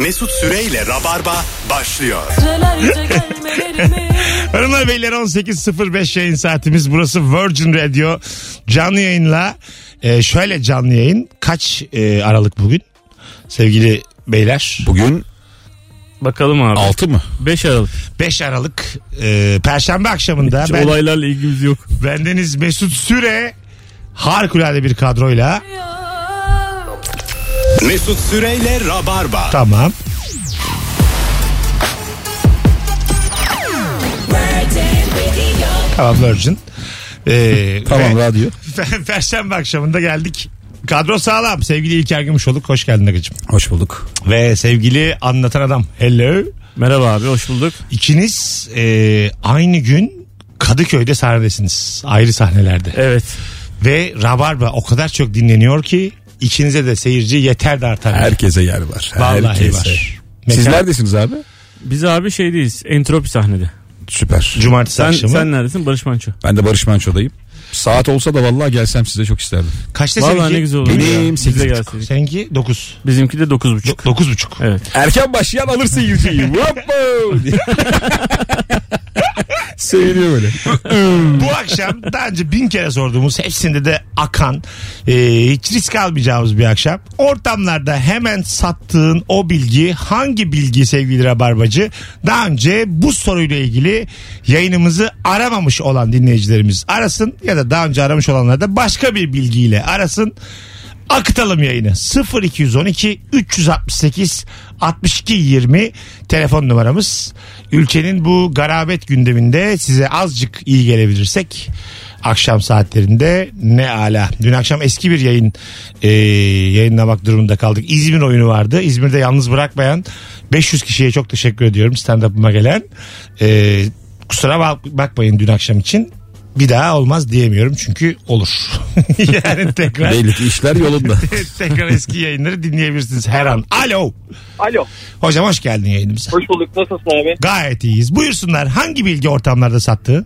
Mesut Süreyle Rabarba başlıyor. Hanımlar beyler 18.05 yayın saatimiz. Burası Virgin Radio canlı yayınla e, şöyle canlı yayın. Kaç e, Aralık bugün? Sevgili beyler. Bugün Bakalım abi. 6 mı? 5 Aralık. 5 Aralık e, Perşembe akşamında Hiç ben, olaylarla ilgimiz yok. bendeniz Mesut Süre harikulade bir kadroyla Mesut Süreyle Rabarba. tamam. Tamam Virgin. E, Tamam ve- radyo. Perşembe akşamında geldik. Kadro sağlam. Sevgili İlker Gümüşoluk hoş geldin Agacığım. Hoş bulduk. Ve sevgili anlatan adam hello. Merhaba abi hoş bulduk. İkiniz e, aynı gün Kadıköy'de sahnedesiniz. Ayrı sahnelerde. Evet. Ve Rabarba o kadar çok dinleniyor ki ikinize de seyirci yeter de artar. Herkese yer var. Vallahi Herkese. var. Siz Mekan- neredesiniz abi? Biz abi şeydeyiz. Entropi sahnede. Süper. Cumartesi Sen, akşamı. sen neredesin? Barış Manço. Ben de Barış Manço'dayım. Saat olsa da vallahi gelsem size çok isterdim. Kaçta Vallahi seninki? ne güzel olur. Benim ya. Biz sekiz de buçuk. gelseydik. Seninki 9. Bizimki de 9.30. 9 buçuk. Evet. Erken başlayan alır seyirciyi. Seviniyor böyle. Bu akşam daha önce bin kere sorduğumuz hepsinde de akan e, hiç risk almayacağımız bir akşam. Ortamlarda hemen sattığın o bilgi hangi bilgi sevgili Rabarbacı? Daha önce bu soruyla ilgili yayınımızı aramamış olan dinleyicilerimiz arasın ya da daha önce aramış olanlar da başka bir bilgiyle arasın. Akıtalım yayını 0212 368 62 20 telefon numaramız. Ülkenin bu garabet gündeminde size azıcık iyi gelebilirsek akşam saatlerinde ne ala. Dün akşam eski bir yayın e, yayınlamak durumunda kaldık. İzmir oyunu vardı. İzmir'de yalnız bırakmayan 500 kişiye çok teşekkür ediyorum stand-up'ıma gelen. E, kusura bak- bakmayın dün akşam için. Bir daha olmaz diyemiyorum çünkü olur. yani tekrar Belli ki işler yolunda. tekrar eski yayınları dinleyebilirsiniz her an. Alo. Alo. Hocam hoş geldin yayınımıza. Hoş bulduk. Nasılsın abi? Gayet iyiyiz. Buyursunlar hangi bilgi ortamlarda sattığı?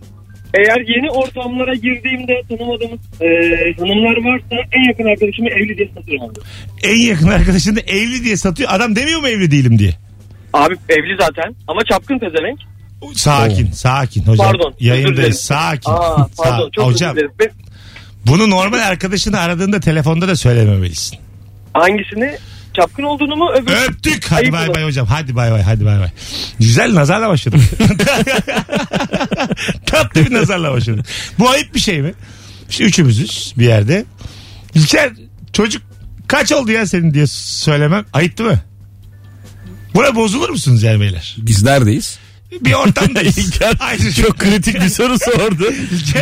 Eğer yeni ortamlara girdiğimde tanımadığımız e, hanımlar varsa en yakın arkadaşımı evli diye satırım abi. En yakın arkadaşını evli diye satıyor. Adam demiyor mu evli değilim diye? Abi evli zaten ama çapkın pezevenk. Sakin, sakin hocam. Pardon. Yayındayız. Sakin. Aa, pardon. Sa- Çok hocam özür dilerim. Ben- bunu normal arkadaşını aradığında telefonda da söylememelisin. hangisini? Çapkın olduğunu mu? Öbür... Öptük. Hadi Ayıp bay olur. bay hocam. Hadi bay bay. Hadi bay bay. Güzel nazarla başladık. Tatlı bir nazarla başladık. Bu ayıp bir şey mi? İşte üçümüzüz bir yerde. İlker çocuk kaç oldu ya senin diye söylemem. Ayıp değil mi? Buna bozulur musunuz yani beyler? Biz neredeyiz? Bir ortamdayız. Hayır, Çok kritik bir soru sordu.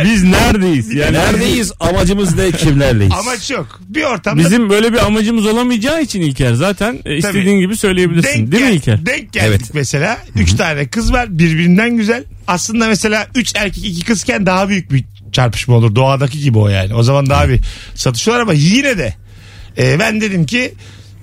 Biz neredeyiz? Yani Neredeyiz? Amacımız ne? Kimlerleyiz? Amaç yok. Bir ortamda Bizim böyle bir amacımız olamayacağı için İlker zaten e, istediğin gibi söyleyebilirsin. Değil mi gel- İlker? Denk geldik Evet. mesela. Üç tane kız var birbirinden güzel. Aslında mesela üç erkek iki kızken daha büyük bir çarpışma olur. Doğadaki gibi o yani. O zaman daha bir satışıyorlar ama yine de e, ben dedim ki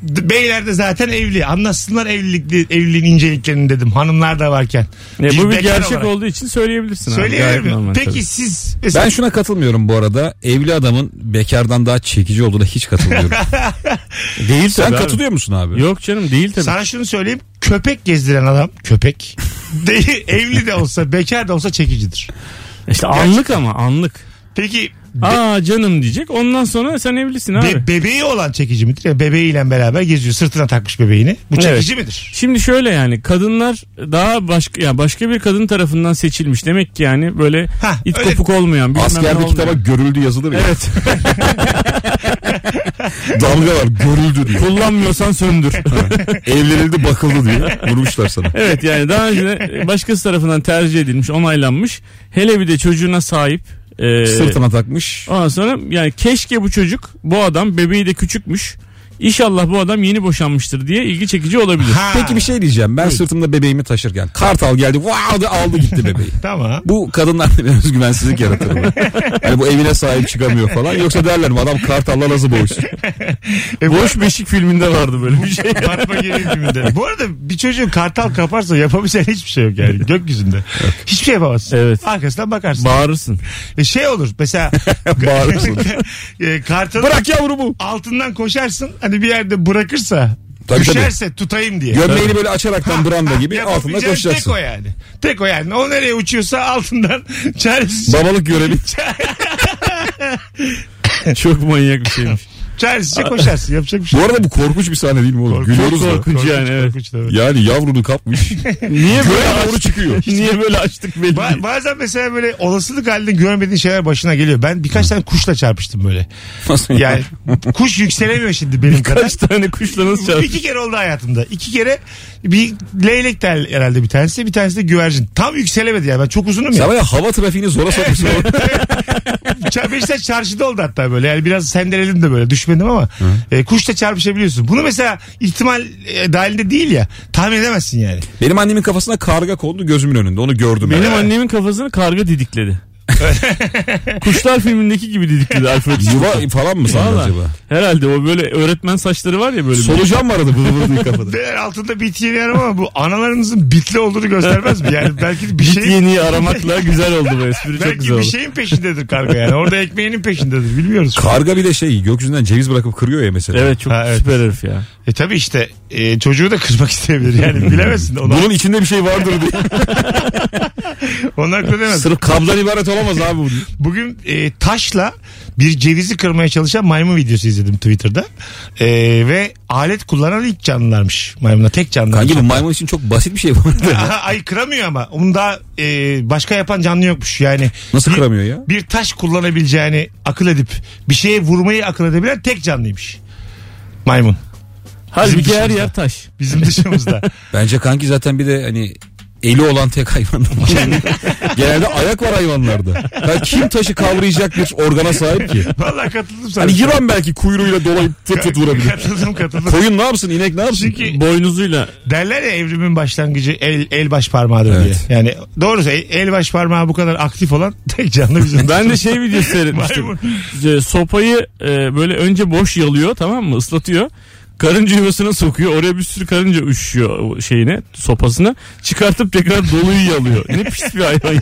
beyler de zaten evli. Anlatsınlar evlilik, evliliğin inceliklerini dedim. Hanımlar da varken. E, bu bir gerçek olarak. olduğu için söyleyebilirsin. abi. Söyleyebilir Gayet miyim? normal Peki tabii. siz mesela Ben şuna katılmıyorum bu arada. Evli adamın bekardan daha çekici olduğuna hiç katılmıyorum. değil Sen tabii abi. katılıyor musun abi? Yok canım değil tabii. sana şunu söyleyeyim. Köpek gezdiren adam köpek. Değil, evli de olsa bekar da olsa çekicidir. İşte anlık ama anlık. Peki Aa canım diyecek. Ondan sonra sen evlisin abi. Be- bebeği olan çekici midir? Yani bebeğiyle beraber geziyor. Sırtına takmış bebeğini. Bu çekici midir? Şimdi şöyle yani kadınlar daha başka ya başka bir kadın tarafından seçilmiş. Demek ki yani böyle Hah, it öyle- kopuk olmayan bilmem ne Askerde olmayan. kitaba görüldü yazılır ya. Evet. Dalga var görüldü diyor. Kullanmıyorsan söndür. Evlenildi bakıldı diye vurmuşlar sana. evet yani daha önce başkası tarafından tercih edilmiş, onaylanmış. Hele bir de çocuğuna sahip. E, Sırtına takmış. Ondan sonra yani keşke bu çocuk bu adam bebeği de küçükmüş. İnşallah bu adam yeni boşanmıştır diye ilgi çekici olabilir. Ha, Peki bir şey diyeceğim. Ben sırtımda bebeğimi taşırken kartal geldi. Wow aldı gitti bebeği. Tamam. Bu kadınlarda bir özgüvensizlik yaratır mı? Hani bu evine sahip çıkamıyor falan. Yoksa derler mi adam kartalla nasıl boğuşsun? E, bu- Boş Beşik filminde vardı böyle bir şey. Filminde. Bu arada bir çocuğun kartal kaparsa yapabileceğin hiçbir şey yok yani gökyüzünde. Hiçbir şey yapamazsın. Evet. Arkasından bakarsın. Bağırırsın. E, şey olur mesela Bağırırsın. e, kartalı Bırak yavrumu. altından koşarsın hani bir yerde bırakırsa tabii. Düşerse tutayım diye. Gömleğini böyle açaraktan branda gibi altında Yapabileceğin koşacaksın. Tek o yani. Tek o yani. O nereye uçuyorsa altından çaresiz. Babalık görevi. Çok manyak bir şeymiş. Çaresizce koşarsın. Yapacak bir şey Bu arada bu korkunç bir sahne değil mi oğlum? Korkunç, Gülüyoruz da. korkunç yani evet. Korkunç tabii. Yani yavrunu kapmış. Niye böyle Göğe doğru çıkıyor. Niye böyle açtık belli Ba- değil. bazen mesela böyle olasılık halinde görmediğin şeyler başına geliyor. Ben birkaç tane kuşla çarpıştım böyle. Nasıl Yani kuş yükselemiyor şimdi benim kadar. Kaç tane kuşla nasıl Bu çarptın? iki kere oldu hayatımda. İki kere bir leylek tel herhalde bir tanesi bir tanesi de güvercin. Tam yükselemedi yani ben çok uzunum Sen ya. ya hava trafiğini zora sokmuşsun. Ç- Beşiktaş çarşıda oldu hatta böyle yani biraz sendeledim de böyle düşmedim ama e, kuşla çarpışabiliyorsun. Bunu mesela ihtimal e, dahilinde değil ya tahmin edemezsin yani. Benim annemin kafasına karga kondu gözümün önünde. Onu gördüm. Benim ben. annemin kafasını karga didikledi. Kuşlar filmindeki gibi didikledi Alfred. Yuva falan mı sandın Valla. acaba? Herhalde o böyle öğretmen saçları var ya böyle. Solucan mı aradı bıdı bıdı kafada? Değer altında bit yeniyorum ama bu analarınızın bitli olduğunu göstermez mi? Yani belki bir Bit şey yeniği aramakla güzel oldu bu espri çok belki güzel bir oldu. şeyin peşindedir karga yani. Orada ekmeğinin peşindedir bilmiyoruz. Karga bir de şey gökyüzünden ceviz bırakıp kırıyor ya mesela. Evet çok Ha, evet. süper herif ya. E tabi işte e, çocuğu da kırmak isteyebilir yani bilemezsin. Onu, Bunun içinde bir şey vardır diye. onu akıl edemez. Sırf kabzan ibaret olamaz abi bu. Bugün e, taşla bir cevizi kırmaya çalışan maymun videosu izledim Twitter'da. E, ve alet kullanan ilk canlılarmış maymuna tek canlı. Kanki bu maymun için çok basit bir şey bu. Ay kıramıyor ama. Onu daha e, başka yapan canlı yokmuş yani. Nasıl bir, kıramıyor ya? Bir taş kullanabileceğini akıl edip bir şeye vurmayı akıl edebilen tek canlıymış. Maymun. Halbuki Bizim her yer taş. Bizim dışımızda. Bence kanki zaten bir de hani eli olan tek hayvan. Genelde ayak var hayvanlarda. Ya kim taşı kavrayacak bir organa sahip ki? Vallahi katıldım sana. Hani yılan belki kuyruğuyla dolayıp tut tut vurabilir. Katıldım katıldım. Koyun ne yapsın? inek ne yapsın? Çünkü Boynuzuyla. derler ya evrimin başlangıcı el, el baş parmağıdır Evet. diye. Yani doğrusu el, el baş parmağı bu kadar aktif olan tek canlı bizim. Ben de şey video seyretmiştim. İşte Sopayı e, böyle önce boş yalıyor tamam mı ıslatıyor. Karınca yuvasına sokuyor. Oraya bir sürü karınca üşüyor şeyine sopasına. Çıkartıp tekrar doluyu yalıyor. Ne pis bir hayvan ya.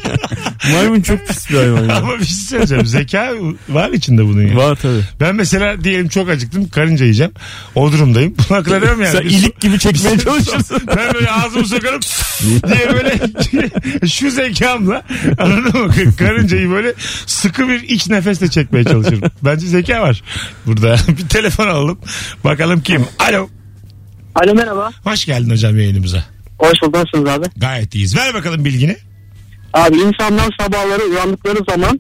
Maymun çok pis bir hayvan ya. Ama bir şey söyleyeceğim. Zeka var içinde bunun ya. Var tabii. Ben mesela diyelim çok acıktım karınca yiyeceğim. O durumdayım. Bunu akıl edemem yani. Sen Bir ilik gibi çekmeye çalışırsın. ben böyle ağzımı sokarım diye böyle şu zekamla anladın mı? Karıncayı böyle sıkı bir iç nefesle çekmeye çalışırım. Bence zeka var burada. bir telefon alalım. Bakalım kim? Alo. Alo merhaba. Hoş geldin hocam yayınımıza. Hoş bulduk nasılsınız abi? Gayet iyiyiz. Ver bakalım bilgini. Abi insanlar sabahları uyandıkları zaman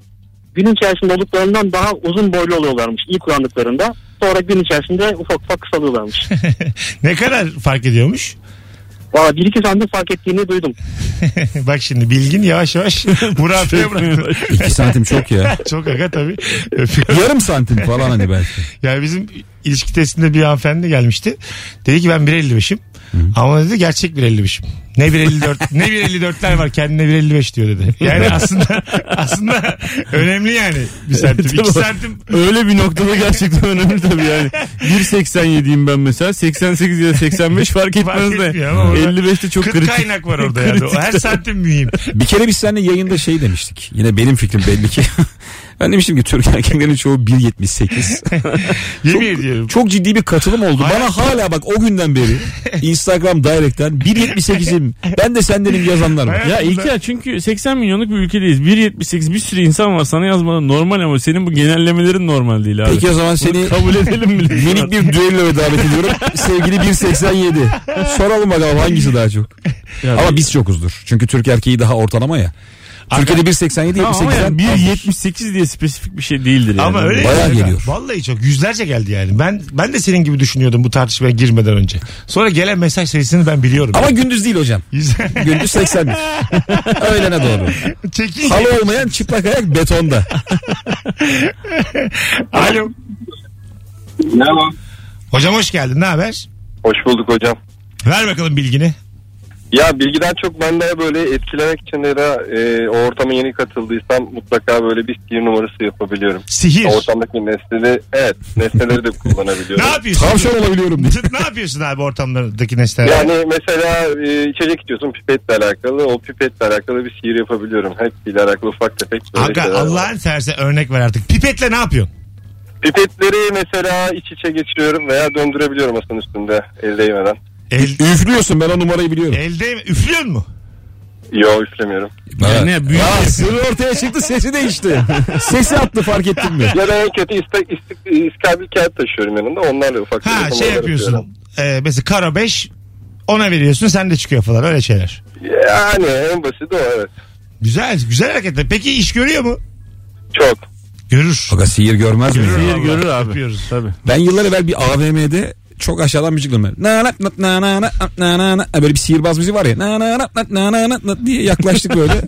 gün içerisinde olduklarından daha uzun boylu oluyorlarmış ilk uyandıklarında. Sonra gün içerisinde ufak ufak kısalıyorlarmış. ne kadar fark ediyormuş? Valla bir iki santim fark ettiğini duydum. Bak şimdi bilgin yavaş yavaş hurafeye bıraktı. İki santim çok ya. Çok aga tabii. Öpüyorum. Yarım santim falan hani belki. Yani bizim ilişki testinde bir hanımefendi gelmişti. Dedi ki ben 1.55'im. Ama dedi gerçek 1.55'im. Ne 1.54 ne 1.54'ler var kendine 1.55 diyor dedi. Yani aslında aslında önemli yani bir santim. iki Tabii. santim Öyle bir noktada gerçekten önemli tabii yani. 1.87'yim ben mesela. 88 ya da 85 fark etmez fark de. etmiyor ama orada 55'te çok kritik. kaynak var orada yani. O Her santim mühim. Bir kere biz seninle yayında şey demiştik. Yine benim fikrim belli ki. Ben demiştim ki Türk erkeklerinin çoğu 1.78. Yemin ediyorum. Çok ciddi bir katılım oldu. Hayat- Bana hala bak o günden beri Instagram Direct'ten 1.78'im. Ben de sendenim yazanlar var. Hayat- Ya İlker çünkü 80 milyonluk bir ülkedeyiz. 1.78 bir sürü insan var. Sana yazmadan normal ama senin bu genellemelerin normal değil abi. Peki o zaman seni Kabul edelim mi? lütfen? minik bir düelloya davet ediyorum. Sevgili 1.87. Soralım bakalım hangisi daha çok. Ya Ama biz çokuzdur. Çünkü Türk erkeği daha ortalama ya. Türkiye'de 1.87 Tamam ama 78'den yani 1.78 diye spesifik bir şey değildir yani. Ama öyle Bayağı yani. geliyor. Vallahi çok yüzlerce geldi yani. Ben ben de senin gibi düşünüyordum bu tartışmaya girmeden önce. Sonra gelen mesaj sayısını ben biliyorum. Ama gündüz değil hocam. Gündüz 81. Öğlene doğru. Çekince. Halı olmayan çıplak ayak betonda. Alo. Merhaba. Hocam hoş geldin. Ne haber? Hoş bulduk hocam. Ver bakalım bilgini. Ya bilgiden çok ben de böyle etkilemek için ya da e, o ortama yeni katıldıysam mutlaka böyle bir sihir numarası yapabiliyorum. Sihir. Ortamdaki nesneleri evet nesneleri de kullanabiliyorum. Ne yapıyorsun? Tavşan olabiliyorum ne yapıyorsun abi ortamlardaki nesneler? Yani mesela e, içecek içiyorsun pipetle alakalı o pipetle alakalı bir sihir yapabiliyorum. Hepsiyle alakalı ufak tefek böyle Aga. Allah'ın seversen örnek ver artık. Pipetle ne yapıyorsun? Pipetleri mesela iç içe geçiriyorum veya döndürebiliyorum masanın üstünde el değmeden. El, Üflüyorsun ben o numarayı biliyorum. elde? Üflüyor mu? Yo üflemiyorum. Yani ne, büyük Aa, bir- sırrı ortaya çıktı sesi değişti. Sesi attı fark ettin mi? Ya da en kötü istek, istek, iskabil kağıt taşıyorum yanımda. Onlarla ufak Ha şey yapıyorsun. Ee, mesela karo 5 ona veriyorsun sen de çıkıyor falan öyle şeyler. Yani en basiti o evet. Güzel güzel hareketler. Peki iş görüyor mu? Çok. Görür. Aga sihir görmez mi? ya? Sihir görür abi. öpüyoruz. Tabii. Ben yıllar evvel bir AVM'de çok aşağıdan müzik dönmeli. Na na na na na na na na na böyle bir sihirbaz müziği var ya. Na na na na na na na na diye yaklaştık böyle.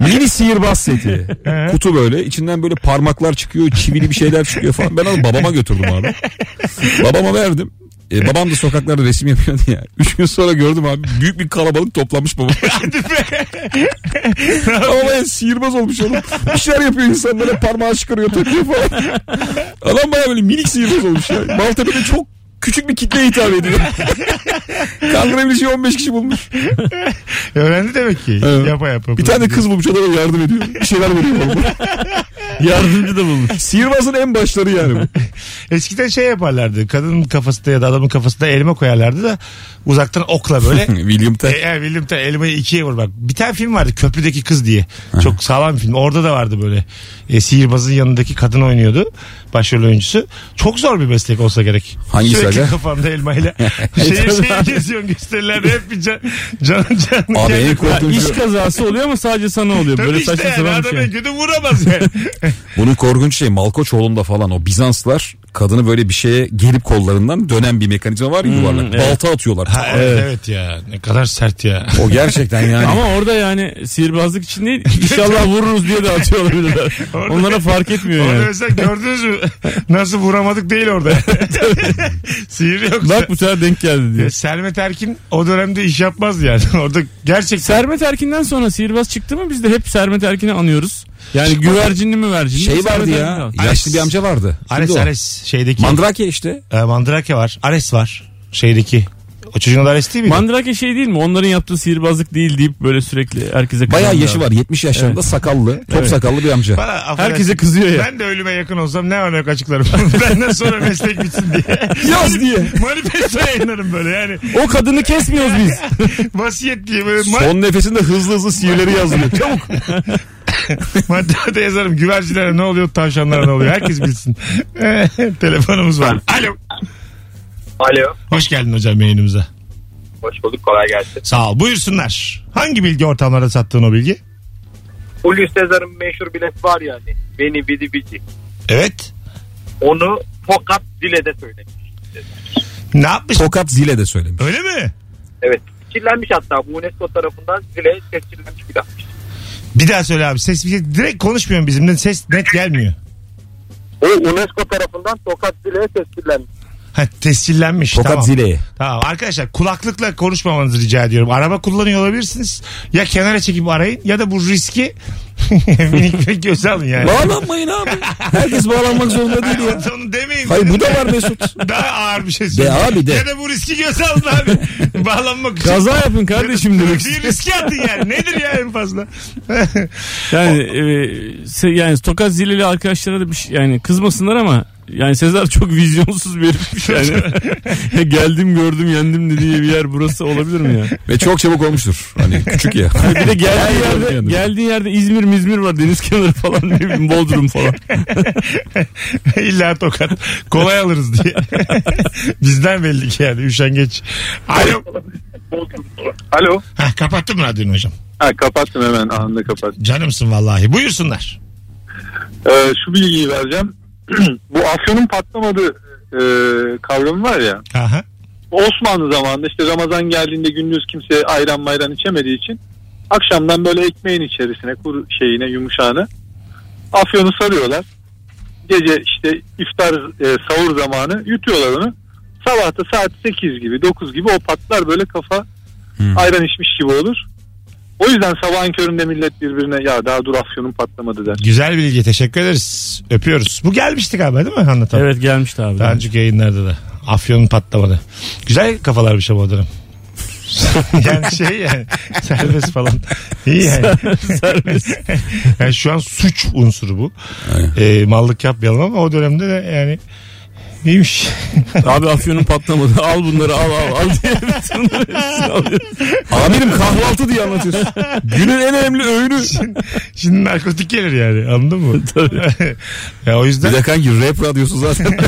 Mini sihirbaz seti. Kutu böyle. içinden böyle parmaklar çıkıyor, çivili bir şeyler çıkıyor falan. Ben onu babama götürdüm abi. babama verdim. E, babam da sokaklarda resim yapıyordu ya. Üç gün sonra gördüm abi. Büyük bir kalabalık toplanmış babam. Hadi. Ama ya sihirbaz olmuş oğlum. Bir şeyler yapıyor insanlara parmağı çıkarıyor takıyor falan. Adam baya böyle minik sihirbaz olmuş ya. Maltepe'de çok küçük bir kitleye hitap ediyor. Kaldırabileceği 15 kişi bulmuş. Öğrendi demek ki. Evet. Yapa yapa. Bir tane kız bulmuş adama yardım ediyor. Bir şeyler veriyor. Yardımcı da bulmuş. Sihirbazın en başları yani bu. Eskiden şey yaparlardı. Kadının kafasında ya da adamın kafasında elma koyarlardı da uzaktan okla böyle. William E, Tell. e, William Tell elmayı ikiye vur bak. Bir tane film vardı Köprüdeki Kız diye. Çok sağlam bir film. Orada da vardı böyle. E, sihirbazın yanındaki kadın oynuyordu. Başrol oyuncusu. Çok zor bir meslek olsa gerek. Hangisi Sürekli aga? kafanda elmayla. şehir şehir geziyorsun gösterilerde hep bir can, can, can, Abi en Ya korkuncu. iş kazası oluyor ama sadece sana oluyor. Tabii Böyle işte saçma yani sapan bir adam şey. en kötü vuramaz yani. Bunun korkunç şey Malkoçoğlu'nda falan o Bizanslar kadını böyle bir şeye gelip kollarından dönen bir mekanizma var ya yuvarlak. evet. Balta atıyorlar. Ha, evet, evet ya ne kadar sert ya. O gerçekten yani. Ama orada yani sihirbazlık için değil inşallah vururuz diye de atıyor olabilirler. Orada- Onlara fark etmiyor Orada yani. mesela gördünüz mü? Nasıl vuramadık değil orada. Sihir yoksa. Bak bu sefer denk geldi diye. Sermet Erkin o dönemde iş yapmaz yani. Orada gerçekten Sermet Erkin'den sonra sihirbaz çıktı mı biz de hep Sermet Erkin'i anıyoruz. Yani güvercinli mi vercinli şey vardı ya. Var. Yaşlı bir amca vardı. Ares Kimdi o? Ares şeydeki. Mandrake işte. E, Mandrake var. Ares var. Şeydeki. O çocuğun adı Ares değil miydi? Mandrake şey değil mi? Onların yaptığı sihirbazlık değil deyip böyle sürekli herkese Bayağı yaşı var. 70 yaşlarında Evet. sakallı. Top Evet. sakallı bir amca. Bana affedersin. Herkese kızıyor ya. Ben de ölüme yakın olsam ne var ne yok açıklarım. Benden sonra meslek bitsin diye. Yaz diye. Manifesto yayınlarım böyle yani. O kadını kesmiyoruz biz. Vasiyet diye böyle ma- Son nefesinde hızlı hızlı sihirleri yazıyor. Çabuk. maddede yazarım. Güvercinlere ne oluyor tavşanlara ne oluyor herkes bilsin. Telefonumuz var. Alo. Alo. Hoş geldin hocam yayınımıza. Hoş bulduk. Kolay gelsin. Sağ ol. Buyursunlar. Hangi bilgi ortamlarda sattığın o bilgi? Julius Caesar'ın meşhur bilet var ya hani. Beni bidi bidi. Evet. Onu Tokat Zile'de söylemiş. Ne yapmış? Tokat zile de söylemiş. Öyle mi? Evet. Tescillenmiş hatta bu UNESCO tarafından Zile tescillenmiş bir lafmış. Bir daha söyle abi. Ses direkt konuşmuyorum bizimle. Ses net gelmiyor. O UNESCO tarafından Tokat Zile'ye tescillenmiş. Ha tescillenmiş. Tokat tamam. zileye. Tamam arkadaşlar kulaklıkla konuşmamanızı rica ediyorum. Araba kullanıyor olabilirsiniz. Ya kenara çekip arayın ya da bu riski minik minik göze alın yani. Bağlanmayın abi. Herkes bağlanmak zorunda değil ya. Onu demeyin. Hayır bu da var Mesut. Daha ağır bir şey De söyleyeyim. abi de. Ya da bu riski göze alın abi. Bağlanmak için. Kaza yapın kardeşim demek Bir riske atın yani. Nedir ya en fazla? Yani e, yani Tokat zileli arkadaşlara da bir şey, yani kızmasınlar ama yani Sezar çok vizyonsuz bir herifmiş yani. Geldim gördüm yendim dediği bir yer burası olabilir mi ya? Ve çok çabuk olmuştur. Hani küçük ya. Bir de geldiği yerde, geldiği yerde İzmir Mizmir var deniz kenarı falan ne bileyim Bodrum falan. İlla tokat. Kolay alırız diye. Bizden belli ki yani. Üşengeç. Alo. Alo. Heh, kapattın mı radyonu hocam? Ha, kapattım hemen anında kapattım. Canımsın vallahi. Buyursunlar. Ee, şu bilgiyi vereceğim. Bu afyonun patlamadığı e, kavramı var ya. Aha. Osmanlı zamanında işte Ramazan geldiğinde gündüz kimse ayran mayran içemediği için akşamdan böyle ekmeğin içerisine kuru şeyine yumuşağını afyonu sarıyorlar. Gece işte iftar e, sahur zamanı yutuyorlar onu. Sabahta saat 8 gibi 9 gibi o patlar böyle kafa ayran içmiş gibi olur. O yüzden sabahın köründe millet birbirine ya daha dur afyonun patlamadı der. Güzel bilgi. Teşekkür ederiz. Öpüyoruz. Bu gelmişti galiba değil mi anlatan? Evet gelmişti abi. Daha önceki yayınlarda da. Afyonun patlamadı. Güzel kafalarmış ama o dönem. yani şey yani serbest falan. İyi yani. Serbest. yani şu an suç unsuru bu. Ee, mallık yapmayalım ama o dönemde de yani iyiymiş. Abi afyonun patlamadı. Al bunları al al al diye. Amirim kahvaltı diye anlatıyorsun. Günün en önemli öğünü. Şimdi narkotik gelir yani anladın mı? ya o Bir yüzden de kanki rap radyosu zaten.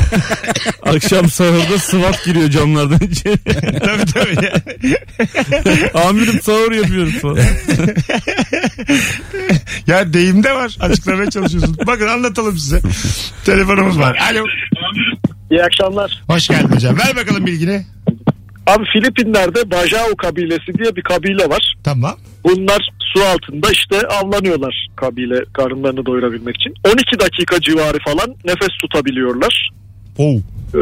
Akşam sahurda SWAT giriyor camlardan içeri. tabii tabii yani. Amirim sahur yapıyoruz falan. Ya deyimde var. Açıklamaya çalışıyorsun. Bakın anlatalım size. Telefonumuz var. Alo. İyi akşamlar. Hoş geldin hocam. Ver bakalım bilgini. Abi Filipinler'de Bajau kabilesi diye bir kabile var. Tamam. Bunlar su altında işte avlanıyorlar kabile karınlarını doyurabilmek için. 12 dakika civarı falan nefes tutabiliyorlar. Oo. Ee,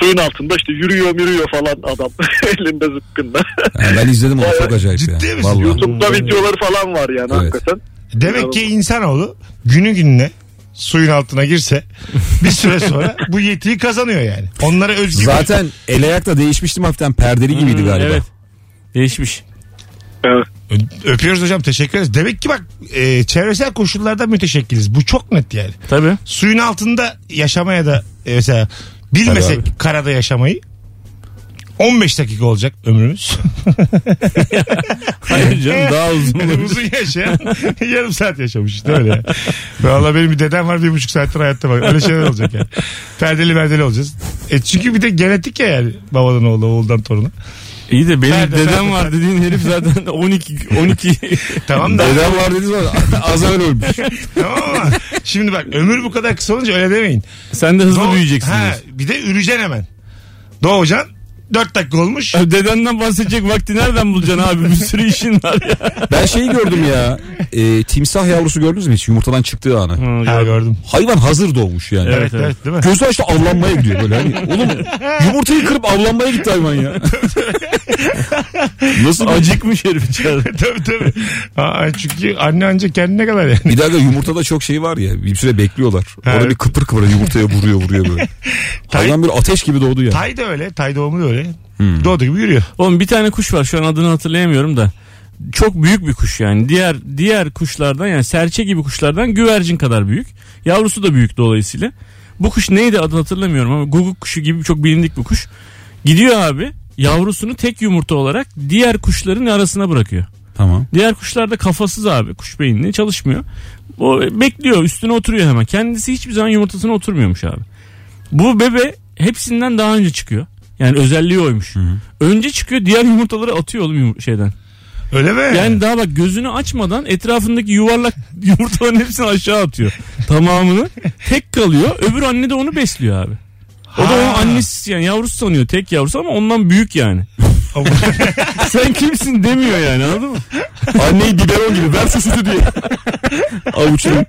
suyun altında işte yürüyor yürüyor falan adam elinde zıpkınla. Ha, ben izledim onu çok acayip Ciddi ya. misin? Vallahi. YouTube'da videoları falan var yani Evet. hakikaten. Demek ki insanoğlu günü gününe suyun altına girse bir süre sonra bu yetiyi kazanıyor yani. Onlara özgü bir- Zaten el ayak da değişmiştim hafiften perdeli gibiydi Hmm, galiba. Evet. Değişmiş. Evet. Ö- Öpüyoruz hocam teşekkür ederiz. Demek ki bak e, çevresel koşullarda müteşekkiliz. Bu çok net yani. Tabii. Suyun altında yaşamaya da e, mesela bilmesek Tabii karada yaşamayı 15 dakika olacak ömrümüz. Hayır canım daha uzun Yani uzun yaşayan yarım saat yaşamış işte öyle. Valla benim bir dedem var bir buçuk saattir hayatta bak. Öyle şeyler olacak yani. Perdeli perdeli olacağız. E çünkü bir de genetik ya yani babadan oğula oğuldan toruna. İyi de benim Nerede, dedem nerede, var nerede? dediğin herif zaten 12 12 Tamam da Dedem var dediğiniz zaman az evvel ölmüş. tamam ama şimdi bak ömür bu kadar kısa olunca öyle demeyin. sen de hızlı Doğ- büyüyeceksin. Ha, diyorsun. bir de üreceksin hemen. Doğacaksın 4 dakika olmuş. Abi Dedenden bahsedecek vakti nereden bulacaksın abi? Bir sürü işin var ya. Ben şeyi gördüm ya. E, timsah yavrusu gördünüz mü hiç? Yumurtadan çıktığı anı. Ha gördüm. Hayvan hazır doğmuş yani. Evet Evet, evet, değil mi? Gözü açtı avlanmaya gidiyor böyle. Hani, oğlum yumurtayı kırıp avlanmaya gitti hayvan ya. Nasıl. Acıkmış herif içeride. tabii tabii. Aa, çünkü anne ancak kendine kadar yani. Bir dakika yumurtada çok şey var ya. Bir süre bekliyorlar. Orada bir kıpır kıpır yumurtaya vuruyor vuruyor böyle. Hayvan bir ateş gibi doğdu ya. Tay da öyle. Tay doğumu da öyle. Doğduğu gibi yürüyor. Oğlum bir tane kuş var şu an adını hatırlayamıyorum da. Çok büyük bir kuş yani. Diğer diğer kuşlardan yani serçe gibi kuşlardan güvercin kadar büyük. Yavrusu da büyük dolayısıyla. Bu kuş neydi adını hatırlamıyorum ama guguk kuşu gibi çok bilindik bir kuş. Gidiyor abi yavrusunu tek yumurta olarak diğer kuşların arasına bırakıyor. Tamam. Diğer kuşlar da kafasız abi kuş beyinli çalışmıyor. O bekliyor üstüne oturuyor hemen. Kendisi hiçbir zaman yumurtasına oturmuyormuş abi. Bu bebe hepsinden daha önce çıkıyor. Yani özelliği oymuş. Önce çıkıyor diğer yumurtaları atıyor oğlum yum- şeyden. Öyle mi? Yani daha bak gözünü açmadan etrafındaki yuvarlak yumurtaların hepsini aşağı atıyor. Tamamını. Tek kalıyor. Öbür anne de onu besliyor abi. O da Ha. onun annesi yani yavrusu sanıyor tek yavrusu ama ondan büyük yani. Sen kimsin demiyor yani anladın mı? Anneyi biberon gibi ver şu sütü diye. Avuçlayıp.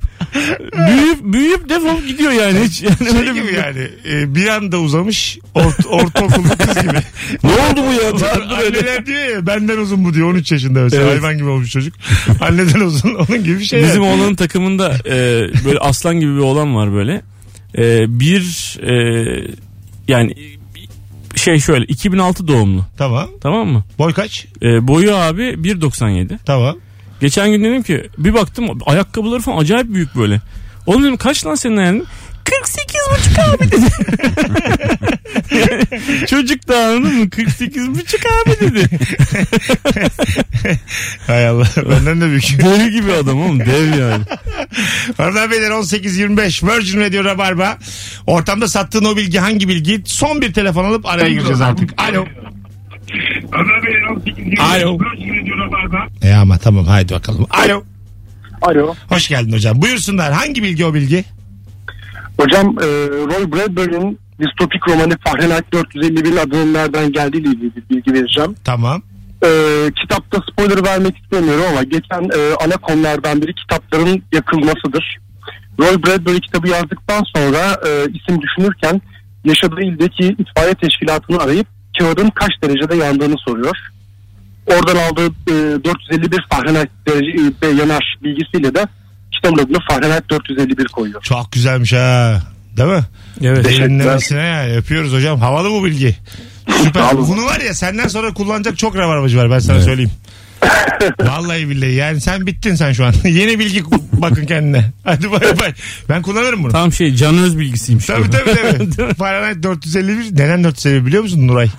Büyüyüp, büyüyüp defol gidiyor yani hiç. Yani şey öyle gibi bir yani. e, bir anda uzamış ort, ortaokullu kız gibi. Ne oldu bu ya? Anneler diyor ya benden uzun bu diyor 13 yaşında mesela Evet. hayvan gibi olmuş çocuk. Anneden uzun onun gibi bir şey. Bizim yani. oğlanın takımında e, böyle aslan gibi bir oğlan var böyle. E, bir e, yani şey şöyle 2006 doğumlu Tamam. tamam mı? Boy kaç? E, boyu abi 1.97. Tamam. Geçen gün dedim ki bir baktım ayakkabıları falan acayip büyük böyle. Oğlum dedim kaç lan senin ayağın? 48 buçuk abi dedi. Çocuk da anladın mı? 48 buçuk abi dedi. Hay Allah. Benden de büyük. Deli gibi adam oğlum dev yani. Hanımlar beyler 18.25 Virgin Radio Rabarba. Ortamda sattığın o bilgi hangi bilgi? Son bir telefon alıp araya gireceğiz artık. Alo. Alo. E ama tamam haydi bakalım. Alo. Alo. Hoş geldin hocam. Buyursunlar. Hangi bilgi o bilgi? Hocam e, Roy Bradbury'nin distopik romanı Fahrenheit 451 adının nereden geldiğiyle ilgili bir bilgi vereceğim. Tamam. E, kitapta spoiler vermek istemiyorum ama geçen e, ana konulardan biri kitapların yakılmasıdır. Roy Bradbury kitabı yazdıktan sonra e, isim düşünürken yaşadığı ildeki itfaiye teşkilatını arayıp kağıdın kaç derecede yandığını soruyor. Oradan aldığı e, 451 Fahrenheit derece, e, yanar bilgisiyle de kitabın adını Fahrenheit 451 koyuyor. Çok güzelmiş ha. Değil mi? Evet. Derinlemesine yani. Öpüyoruz hocam. Havalı bu bilgi. Süper. Bunu var ya senden sonra kullanacak çok rabarbacı var ben sana Evet. söyleyeyim. Vallahi billahi yani sen bittin sen şu an. Yeni bilgi bakın kendine. Hadi bay bay. Ben kullanırım bunu. Tam şey can öz bilgisiymiş. Tabii tabii tabii. Fahrenheit 451. Neden 451 biliyor musun Nuray?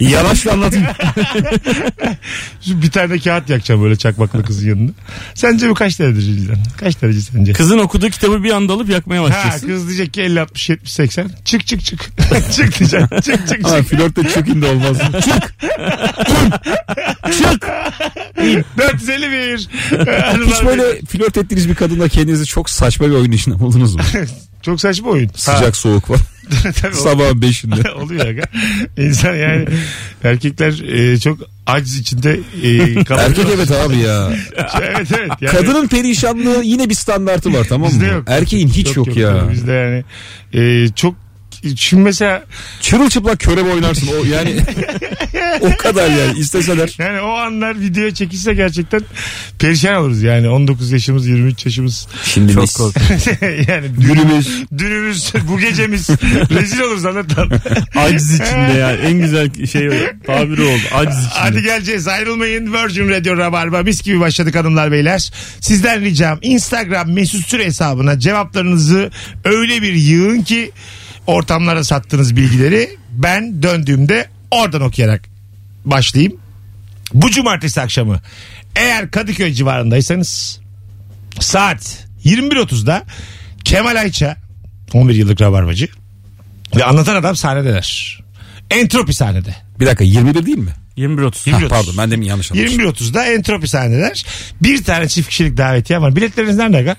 Yavaşla anlatayım. Şu bir tane kağıt yakacağım böyle çakmaklı kızın yanında. Sence bu kaç derece Cilden? Kaç derece sence? Kızın okuduğu kitabı bir anda alıp yakmaya Ha başlıyorsun. kız diyecek ki 50 60 70 80. Çık çık çık. çık diyecek. Çık çık Ha, çık. flörtte check-in de olmaz. Çık. Çık. 451. Hiç böyle flört ettiğiniz bir kadınla kendinizi çok saçma bir oyun içinde buldunuz mu? Çok saçma oyun. Sıcak soğuk var. Tabii, Sabahın beşinde. Oluyor aga. İnsan yani erkekler e, çok aciz içinde e, kalıyor. Erkek evet abi ya. evet evet. Yani, Kadının perişanlığı yine bir standartı var tamam mı? Bizde yok. Erkeğin hiç yok, ya. tabii Bizde yani e, çok şimdi mesela Çırılçıplak körebe oynarsın o yani o kadar yani isteseler. yani o anlar videoya çekilse gerçekten perişan oluruz yani 19 yaşımız 23 yaşımız Şimdi Çok yani Günümüz. dünümüz bu gecemiz rezil oluruz anlatan. Aciz içinde ya. En güzel şey tabiri oldu. Aciz içinde. Hadi geleceğiz ayrılmayın Virgin Radio Rabarba mis gibi başladık hanımlar beyler. Sizden ricam Instagram mesut süre hesabına cevaplarınızı öyle bir yığın ki ortamlara sattığınız bilgileri ben döndüğümde oradan okuyarak başlayayım. Bu cumartesi akşamı eğer Kadıköy civarındaysanız saat 21.30'da Kemal Ayça 11 yıllık rabarbacı ve anlatan adam sahnedeler. Entropi sahnede. Bir dakika 21 değil mi? 21.30. Ha, 21.30. pardon ben demin yanlış anlamışım. 21.30'da entropi sahneler. Bir tane çift kişilik davetiye var. Biletleriniz nerede aga?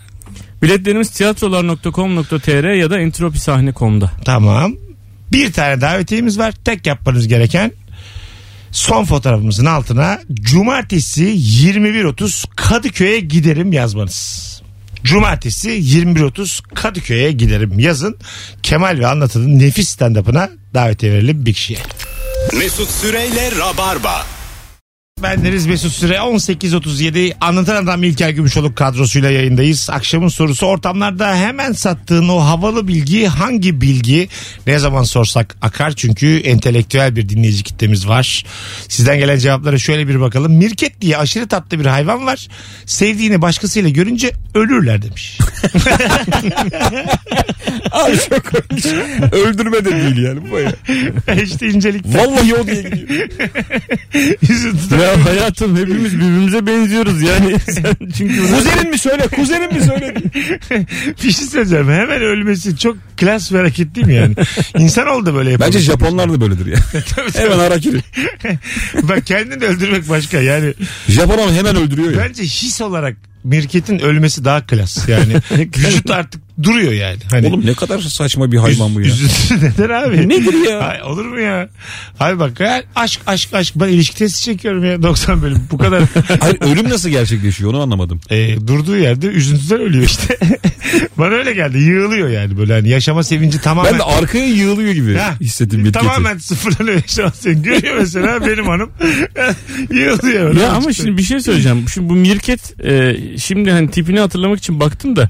Biletlerimiz tiyatrolar.com.tr ya da entropisahne.com'da. Tamam. Bir tane davetiyemiz var. Tek yapmanız gereken son fotoğrafımızın altına cumartesi 21.30 Kadıköy'e giderim yazmanız. Cumartesi 21.30 Kadıköy'e giderim yazın. Kemal ve Anlatı'nın nefis stand-up'ına davetiye verelim bir kişiye. Mesut Süreyle Rabarba. Bendeniz Mesut Süre 18.37 Anlatan Adam İlker Gümüşoluk kadrosuyla yayındayız. Akşamın sorusu ortamlarda hemen sattığın o havalı bilgi hangi bilgi? Ne zaman sorsak akar çünkü entelektüel bir dinleyici kitlemiz var. Sizden gelen cevaplara şöyle bir bakalım. Mirket diye aşırı tatlı bir hayvan var. Sevdiğini başkasıyla görünce ölürler demiş. Abi çok. Öldürme de değil yani bu ya. işte incelik. Vallahi o diye gidiyor. Ya hayatım hepimiz birbirimize benziyoruz yani. Sen çünkü Kuzenin mi söyle kuzenin mi söyle. bir şey söyleyeceğim. Hemen ölmesi çok klas bir hareket değil mi yani? İnsanoğlu da böyle yapıyor. Bence Japonlar da böyledir ya. Hemen harakiri. Bak kendini öldürmek başka yani. Japon onu hemen öldürüyor ya. Bence his olarak Mirket'in ölmesi daha klas yani. Vücut artık duruyor yani. Hani Oğlum ne kadar saçma bir hayvan bu ya. Üzüntü neden abi? Nedir ya? Ay, olur mu ya? Abi bak ya, aşk aşk aşk ben ilişki testi çekiyorum ya 90 bölüm bu kadar. Hayır ölüm nasıl gerçekleşiyor onu anlamadım. e, durduğu yerde üzüntüden ölüyor işte. Bana öyle geldi yığılıyor yani böyle hani yaşama sevinci tamamen. Ben de arkaya yığılıyor gibi Ha, hissettim Mirket'i. Tamamen sıfırlanıyor yaşama sevinci. Görüyor mesela benim hanım yığılıyor. öyle Ya ama açıkta. şimdi bir şey söyleyeceğim. Şimdi bu Mirket e, şimdi hani tipini hatırlamak için baktım da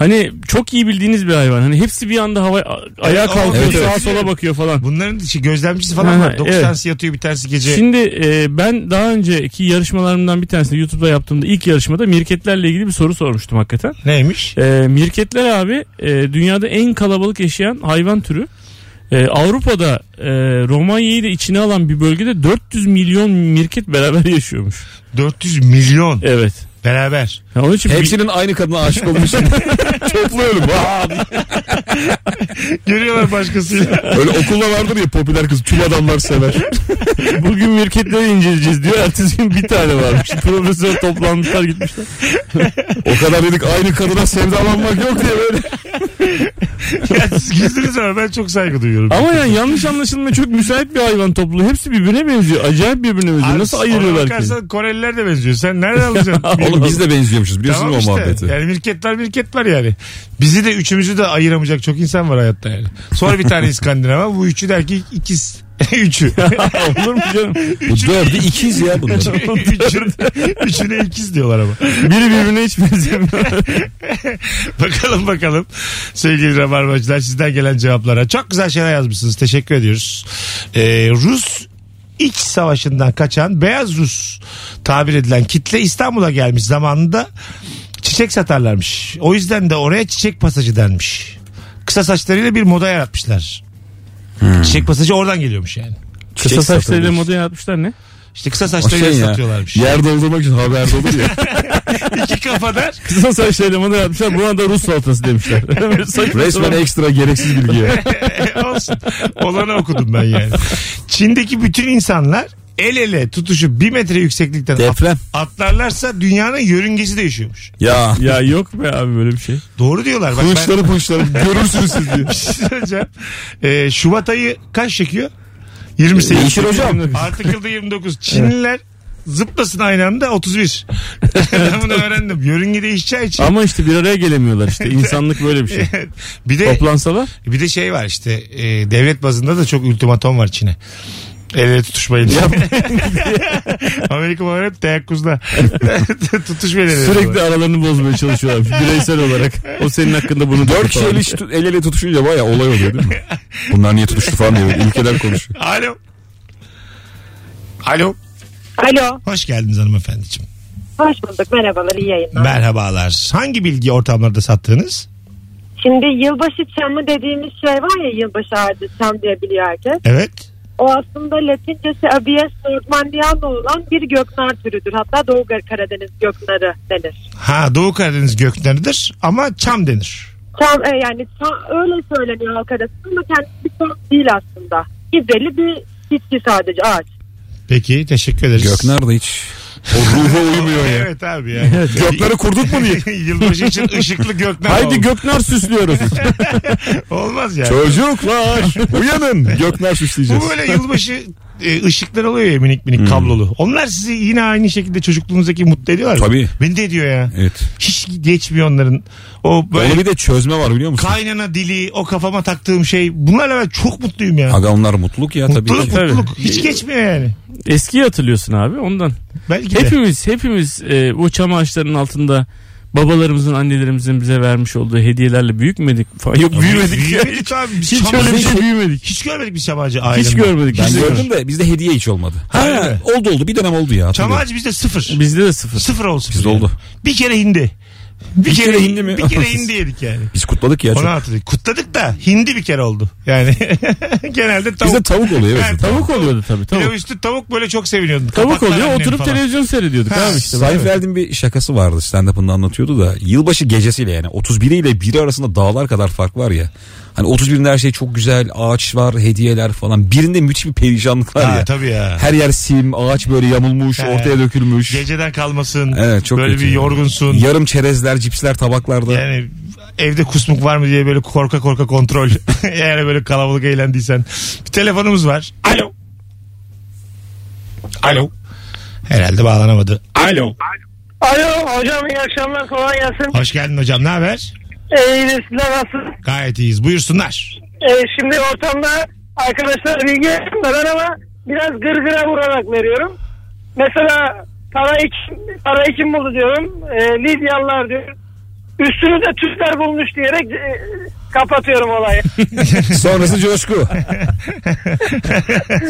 hani çok iyi bildiğiniz bir hayvan. Hani hepsi bir anda hava ayağa kalkıyor, evet, sağa evet. sola bakıyor falan. Bunların işte gözlemcisi falan var. 9 evet. tanesi yatıyor bir tanesi gece. Şimdi e, ben daha önceki yarışmalarımdan bir tanesinde YouTube'da yaptığımda ilk yarışmada mirketlerle ilgili bir soru sormuştum hakikaten. Neymiş? E, mirketler abi e, dünyada en kalabalık yaşayan hayvan türü. E, Avrupa'da e, Romanya'yı da içine alan bir bölgede 400 milyon mirket beraber yaşıyormuş. 400 milyon Evet. Beraber. Ya onun için bir- Hepsinin aynı kadına aşık olmuş. Ölüm. Aa. Görüyorlar başkasıyla. Öyle okulda vardır ya popüler kız tüm adamlar sever. Bugün mirketleri inceleyeceğiz diyor. Ertesi gün bir tane varmış. Profesör toplanmışlar gitmişler. O kadar dedik aynı kadına sevdalanmak yok diye böyle. ya siz gizdiniz ama ben çok saygı duyuyorum. Ama yani yanlış anlaşılmaya çok müsait bir hayvan topluluğu. Hepsi birbirine benziyor. Acayip birbirine benziyor. Abi, Nasıl ayırıyorlar ki? bakarsan Koreliler de benziyor. Sen nereden alacaksın? Oğlum biz de benziyormuşuz biliyorsun Tamam o işte. muhabbeti. Yani mirket var mirket var yani. Bizi de üçümüzü de ayıramayacak olacak çok insan var hayatta yani. Sonra bir tane İskandinav bu üçü der ki ikiz. Üçü. Olur mu canım? Bu dördü ikiz ya bunlar. üçüne, üçüne ikiz diyorlar ama. Biri birbirine hiç benzemiyor. Bakalım bakalım sevgili rabarbacılar sizden gelen cevaplara. Çok güzel şeyler yazmışsınız. Teşekkür ediyoruz. Ee, Rus iç savaşından kaçan beyaz Rus tabir edilen kitle İstanbul'a gelmiş zamanında çiçek satarlarmış. O yüzden de oraya çiçek pasajı denmiş. Kısa saçlarıyla bir moda yaratmışlar. Çiçek pasajı oradan geliyormuş yani. Kısa Çiçek saçlarıyla satılmış. moda yapmışlar ne? İşte kısa saçlarıyla şey ya. satıyorlarmış. Yer doldurmak için haberde olur ya. İki kafadar. Kısa saçlarıyla moda yapmışlar. Buna da Rus salatası demişler. Resmen ekstra gereksiz bilgi ya. Olsun. Olanı okudum ben yani. Çin'deki bütün insanlar el ele tutuşup bir metre yükseklikten Deprem. at- atlarlarsa dünyanın yörüngesi değişiyormuş. Ya. Ya yok be abi böyle bir şey. Doğru diyorlar. Bak ben Kılıçları görürsünüz siz diye. bir şey söyleyeceğim. Ee, Şubat ayı kaç çekiyor? 28. Değişir hocam. Artık yılda 29. Çinliler zıplasın aynı anda 31. ben bunu öğrendim. Yörünge değişeceği için. Ama işte bir araya gelemiyorlar işte. İnsanlık böyle bir şey. bir de Toplansalar bir de şey var işte e, devlet bazında da çok ultimatom var Çin'e. El ele tutuşmayın. Amerika var hep teyakkuzda. Tutuşmayın el ele. sürekli aralarını bozmaya çalışıyorlar bireysel olarak. O senin hakkında bunu Dört kişi el, iş- el ele tutuşunca baya olay oluyor değil mi? Bunlar niye tutuştu falan diyor. Ülkeler konuşuyor. Alo. Alo. Alo. Hoş geldiniz hanımefendiciğim. Hoş bulduk. Merhabalar. iyi yayınlar. Merhabalar. Hangi bilgi ortamlarda sattığınız? Şimdi yılbaşı çamı dediğimiz şey var ya yılbaşı ağacı çam diye biliyor herkes. Evet. O aslında Latincesi Abies nordmandiana olan bir göknar türüdür. Hatta Doğu Karadeniz göknarı denir. Ha Doğu Karadeniz gökneridir ama çam denir. Çam, e, yani çam, öyle söyleniyor halk arasında ama kendisi bir çam değil aslında. Hibreli bir bitki sadece ağaç. Peki teşekkür ederiz. Gökner de hiç o ruha uymuyor ya. Evet abi yani. Gökleri kurduk mu diye. Yılbaşı için ışıklı gökner Haydi olmaz. göknar süslüyoruz. Olmaz yani. Çocuklar uyanın. Gökner Bu suçlayacağız. böyle yılbaşı e, ışıklar oluyor ya minik minik kablolu. Onlar sizi yine aynı şekilde çocukluğunuzdaki mutlu ediyorlar mı? Tabii. Beni de ediyor ya. Evet. Hiç geçmiyor onların. O böyle Onu bir de çözme var biliyor musun? kaynana dili, o kafama taktığım şey. Bunlarla ben çok mutluyum ya. Aga onlar mutluluk ya tabii. mutluluk, Tabii. mutluluk. Hiç geçmiyor yani. Eskiyi hatırlıyorsun abi ondan. Belki de. Hepimiz hepimiz e, bu çam ağaçlarının altında babalarımızın annelerimizin bize vermiş olduğu hediyelerle büyükmedik falan. Yok büyümedik. Büyümedik abi. Biz Hiç öyle bir şey büyümedik. hiç görmedik biz çam ağacı ailemde. Hiç görmedik. Ben Hiç gördüm de bizde hediye hiç olmadı. Ha, mi? oldu oldu bir dönem oldu ya. Çam ağacı bizde sıfır. Bizde de sıfır. Sıfır sıfır. Bizde yani. oldu. Bir kere hindi. Bir, kere, kere hindi mi? Bir kere hindi yedik yani. Biz kutladık ya Onu çok. hatırladık. Kutladık da hindi bir kere oldu. Yani genelde tavuk. Bizde tavuk oluyor evet. Yani Tavuk oluyordu tabii Pilav tavuk. üstü tavuk böyle çok seviniyordun. Tavuk Kapaklar oluyor annem oturup falan. televizyon seyrediyorduk Ha, abi işte. Seinfeld'in bir şakası vardı stand-up'ında anlatıyordu da yılbaşı gecesiyle yani 31 ile 1'i arasında dağlar kadar fark var ya. Hani 31'inde her şey çok güzel ağaç var hediyeler falan birinde müthiş bir perişanlık var Ha, ya. tabii ya. Her yer sim ağaç böyle yamulmuş He. ortaya dökülmüş. Geceden kalmasın. Evet çok böyle kötü. bir yorgunsun. Yarım çerezler cipsler tabaklarda. Yani evde kusmuk var mı diye böyle korka korka kontrol. yani böyle kalabalık eğlendiysen. Bir telefonumuz var. Alo. Alo. Herhalde bağlanamadı. Alo. Alo hocam iyi akşamlar kolay gelsin. Hoş geldin hocam ne haber? İyiyiz sizler nasılsınız? Gayet iyiyiz. Buyursunlar. Ee, şimdi ortamda arkadaşlar bilgi vermeden ama biraz gırgıra vurarak veriyorum. Mesela parayı kim, parayı kim buldu diyorum. E, Lidyalılar diyorum. Üstünü de Türkler bulmuş diyerek e, kapatıyorum olayı. Sonrası coşku.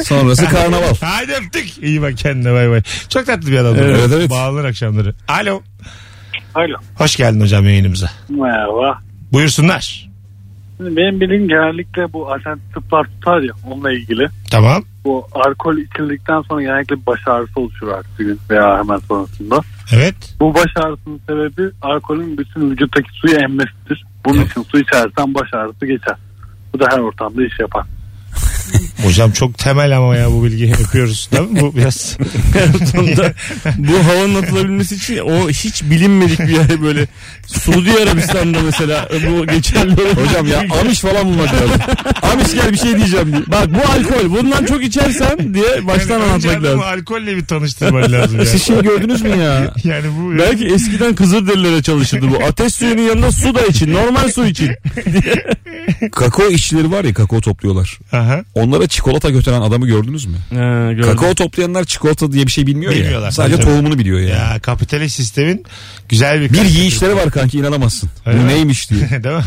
Sonrası karnaval. Hadi öptük. İyi bak kendine bay bay. Çok tatlı bir adam. Evet, evet. Bağlanır akşamları. Alo. Alo. Hoş geldin hocam yayınımıza. Merhaba. Buyursunlar. Benim bildiğim genellikle bu asen tıplar tutar ya onunla ilgili. Tamam. Bu alkol içildikten sonra genellikle baş ağrısı oluşur ertesi gün veya hemen sonrasında. Evet. Bu baş ağrısının sebebi alkolün bütün vücuttaki suyu emmesidir. Bunun için su içersen baş ağrısı geçer. Bu da her ortamda iş yapar. Hocam çok temel ama ya bu bilgi öpüyoruz. Değil mi? Bu biraz Ortamda bu havanın atılabilmesi için o hiç bilinmedik bir yer böyle Suudi Arabistan'da mesela bu geçerli olan- Hocam ya Amiş falan bulmak lazım. Amiş gel bir şey diyeceğim diye. Bak bu alkol bundan çok içersen diye baştan Yani anlatmak lazım. alkolle bir tanıştırman lazım ya. Siz şey gördünüz mü ya? Yani bu Belki eskiden Kızılderililere çalışırdı bu. Ateş suyunun yanında su da için. Normal su için. Kakao işçileri var ya kakao topluyorlar. Aha. Onlara çikolata götüren adamı gördünüz mü? Gördüm. Kakao toplayanlar çikolata diye bir şey bilmiyor Bilmiyorlar, ya. Sadece tabii, tohumunu biliyor yani. Ya kapitalist sistemin güzel bir Bir yiyişleri var kanki inanamazsın. Öyle Bu mi? neymiş diye. Değil mi?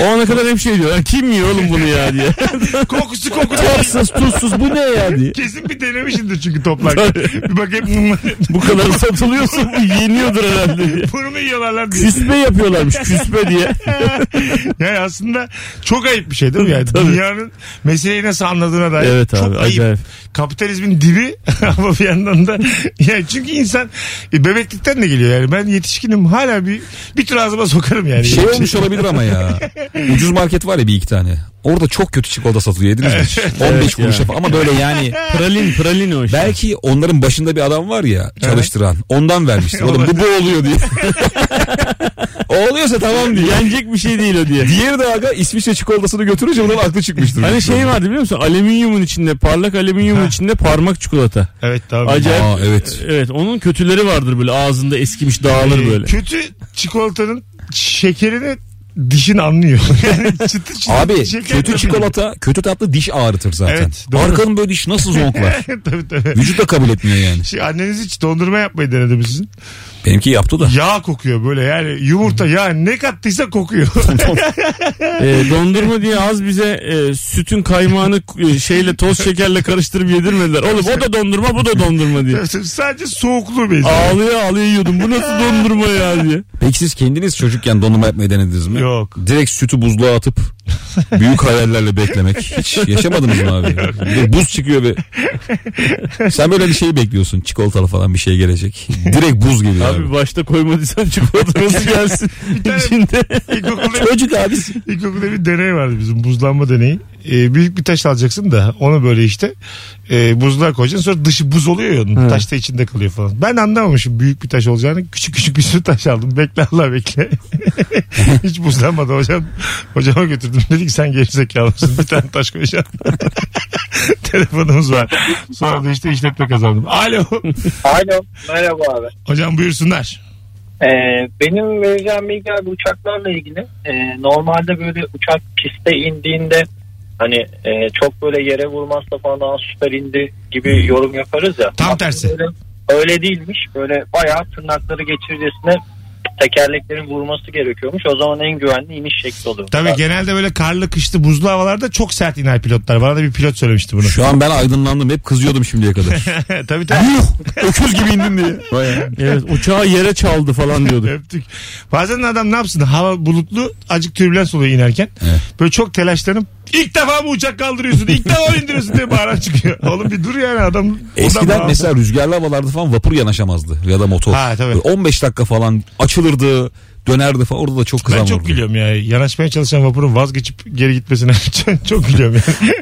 O ana kadar hep şey diyor. "Ya Kim yiyor oğlum bunu ya diye. Kokusu koku. Tatsız tuzsuz bu ne ya diye. Kesin bir denemişindir çünkü toplarken. bir bakayım Bu kadar satılıyorsa bu yeniyordur herhalde diye. bunu mu yiyorlar diye. Küspe yapıyorlarmış küspe diye. Yani aslında çok ayıp bir şey değil mi? Yani dünyanın meseleyi nasıl anladığına dair Evet çok abi, ayıp. acayip. Kapitalizmin dibi ama bir yandan da yani çünkü insan e, bebeklikten de geliyor yani ben yetişkinim hala bir bir tur ağzıma sokarım yani. Şey olmuş olabilir ama ya. Ucuz market var ya bir iki tane. Orada çok kötü çikolata satılıyor yediniz mi? hiç? 15 Evet falan ama böyle yani Pralin pralin o işte. belki onların başında bir adam var ya çalıştıran. Ondan vermiştir. Oğlum bu bu oluyor diye. O oluyorsa tamam diye. Yenecek bir şey değil o diye. Diğeri de aga İsviçre çikolatasını götürünce bunun aklı çıkmıştır. Hani şey vardı biliyor musun? Alüminyumun içinde parlak alüminyumun içinde parmak çikolata. Evet tamam. Acayip. Aa, evet. Evet onun kötüleri vardır böyle ağzında eskimiş dağılır böyle. Kötü çikolatanın şekerini dişin anlıyor. Yani çıtır çıtır Abi şeker kötü yapıyor. çikolata kötü tatlı diş ağrıtır zaten. Evet, doğru. Arkanın böyle diş nasıl zonklar. tabii tabii. Vücut da kabul etmiyor yani. Şey, anneniz hiç dondurma yapmayı denedi mi sizin? Benimki yaptı da. Yağ kokuyor böyle yani yumurta yağ ne kattıysa kokuyor. Ee, dondurma diye az bize e, sütün kaymağını e, şeyle toz şekerle karıştırıp yedirmediler. Oğlum o da dondurma bu da dondurma diye. Sadece soğukluğu benziyor. Ağlıyor ağlıyor yiyordum. Bu nasıl dondurma ya diye. Peki siz kendiniz çocukken dondurma yapmayı denediniz mi? Yok. Direkt sütü buzluğa atıp büyük hayallerle beklemek. Hiç yaşamadınız mı abi? Bir de buz çıkıyor ve sen böyle bir şey bekliyorsun. Çikolatalı falan bir şey gelecek. Direkt buz geliyor abi. Abi başta koymadıysan çikolata nasıl gelsin içinde. İlkokulda, Çocuk abisi. ilkokulda bir deney vardı bizim buzlanma deneyi. Ee, büyük bir taş alacaksın da onu böyle işte e, buzluğa koyacaksın sonra dışı buz oluyor ya onun. Taş da içinde kalıyor falan. Ben anlamamışım büyük bir taş olacağını. Küçük küçük bir sürü taş aldım. Bekle Allah bekle. Hiç buzlanmadı hocam. Hocama götürdüm. Dedi ki sen gerizekalısın. Bir tane taş koyacağım. Telefonumuz var. Sonra da işte işletme kazandım. Alo. Alo. Merhaba abi. Hocam buyursunlar. Ee, benim vereceğim bilgi abi uçaklarla ilgili. Ee, normalde böyle uçak piste indiğinde hani e, çok böyle yere vurmazsa falan "Aa, süper indi gibi yorum yaparız ya. Tam Aslında tersi. Öyle, öyle değilmiş. Böyle bayağı tırnakları geçircesine tekerleklerin vurması gerekiyormuş. O zaman en güvenli iniş şekli oluyor. Tabii genelde böyle karlı kışlı buzlu havalarda çok sert iner pilotlar. Bana da bir pilot söylemişti bunu. Şu an ben aydınlandım. Hep kızıyordum şimdiye kadar. tabii tabii. Öküz gibi indin diye. Bayağı. Evet uçağı yere çaldı falan diyordu. Öptük. Bazen adam ne yapsın? Hava bulutlu acık türbülans oluyor inerken. Evet. Böyle çok telaşlanıp ilk defa mı uçak kaldırıyorsun? İlk defa mı indiriyorsun diye bağıran çıkıyor. Oğlum bir dur yani adam. Eskiden mesela rüzgarlı havalarda falan vapur yanaşamazdı ya da motor. Ha, tabii. Böyle 15 dakika falan açılırdı, dönerdi falan. Orada da çok Ben kızan çok olurdu. gülüyorum ya. Yanaşmaya çalışan vapurun vazgeçip geri gitmesine çok gülüyorum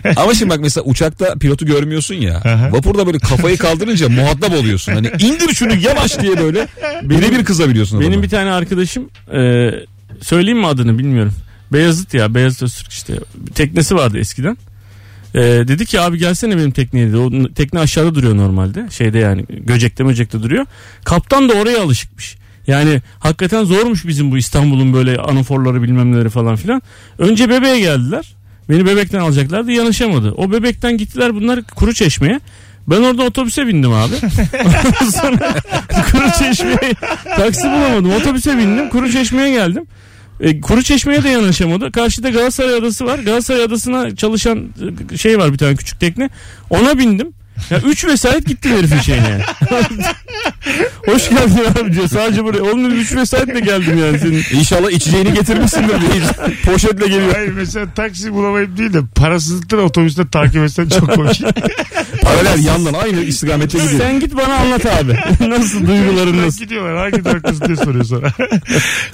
yani. Ama şimdi bak mesela uçakta pilotu görmüyorsun ya. Aha. Vapurda böyle kafayı kaldırınca muhatap oluyorsun. Hani indir şunu yavaş diye böyle birebir kızabiliyorsun Benim adama. bir tane arkadaşım e, söyleyeyim mi adını bilmiyorum. Beyazıt ya Beyazıt Öztürk işte teknesi vardı eskiden. E, dedi ki abi gelsene benim tekneye dedi. O tekne aşağıda duruyor normalde. Şeyde yani Göcek'te Möcek'te duruyor. Kaptan da oraya alışıkmış. Yani hakikaten zormuş bizim bu İstanbul'un böyle anaforları bilmem neleri falan filan. Önce bebeğe geldiler. Beni bebekten alacaklardı yanaşamadı. O bebekten gittiler bunlar kuru çeşmeye. Ben orada otobüse bindim abi. Sonra kuru çeşmeye taksi bulamadım. Otobüse bindim. Kuru çeşmeye geldim. E, kuru çeşmeye de yanaşamadı. Karşıda Galatasaray Adası var. Galatasaray Adası'na çalışan e, şey var bir tane küçük tekne. Ona bindim. Ya üç vesayet gittim herifin şeyine. Hoş geldin abi diyor. Sadece buraya. Onun üç vesayetle geldim yani senin. İnşallah içeceğini getirmişsindir diye. Poşetle geliyor. Hayır mesela taksi bulamayıp değil de parasızlıktan otobüste takip etsen çok komik. Paralel yandan aynı istikamette gidiyor. Sen git bana anlat abi. nasıl duyguların nasıl? Gidiyorlar hangi duraktasın diye soruyor sonra.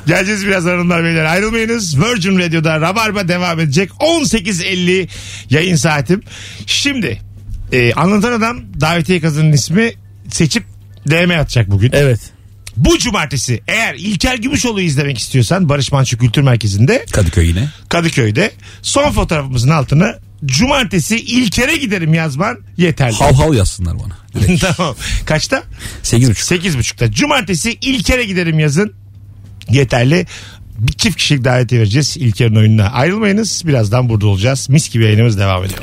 Geleceğiz biraz hanımlar beyler ayrılmayınız. Virgin Radio'da Rabarba devam edecek. 18.50 yayın saatim. Şimdi e, anlatan adam davetiye kazanın ismi seçip DM atacak bugün. Evet. Bu cumartesi eğer İlker Gümüşoğlu'yu izlemek istiyorsan Barış Manço Kültür Merkezi'nde Kadıköy yine. Kadıköy'de son fotoğrafımızın altına cumartesi İlker'e giderim yazman yeterli. Hav hav yazsınlar bana. Direkt. tamam. Kaçta? 8.30. 8.30'da. Cumartesi İlker'e giderim yazın. Yeterli. bir çift kişilik davetiye vereceğiz İlker'in oyununa. Ayrılmayınız. Birazdan burada olacağız. Mis gibi yayınımız devam ediyor.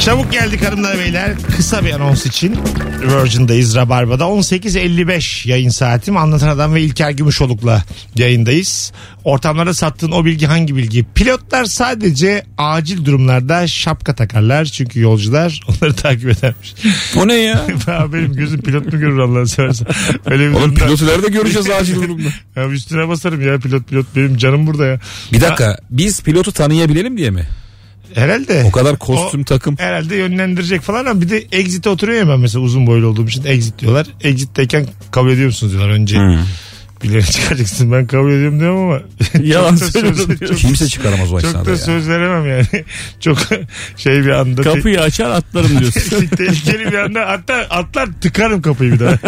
Çabuk geldik hanımlar beyler. Kısa bir anons için Virgin'dayız Rabarba'da. 18.55 yayın saatim. Anlatan Adam ve İlker Gümüşoluk'la yayındayız. Ortamlarda sattığın o bilgi hangi bilgi? Pilotlar sadece acil durumlarda şapka takarlar. Çünkü yolcular onları takip edermiş. O ne ya? Benim gözüm pilot mu görür Allah'ını seversen. Öyle bir Oğlum pilotu nerede göreceğiz acil durumda? Ya üstüne basarım ya pilot pilot. Benim canım burada ya. Bir dakika biz pilotu tanıyabilelim diye mi? Herhalde. O kadar kostüm O- takım. Herhalde yönlendirecek falan ama bir de exit'e oturuyor ya ben mesela uzun boylu olduğum için exit diyorlar. Exit'teyken kabul ediyor musunuz diyorlar önce. Hmm. Birileri çıkacaksın ben kabul ediyorum diyorum ama. Yalan. Çok, Kimse çıkaramaz o çok da ya. söz veremem yani. çok şey bir anda. Kapıyı açar atlarım diyorsun. Tehlikeli bir anda hatta atlar tıkarım kapıyı bir daha.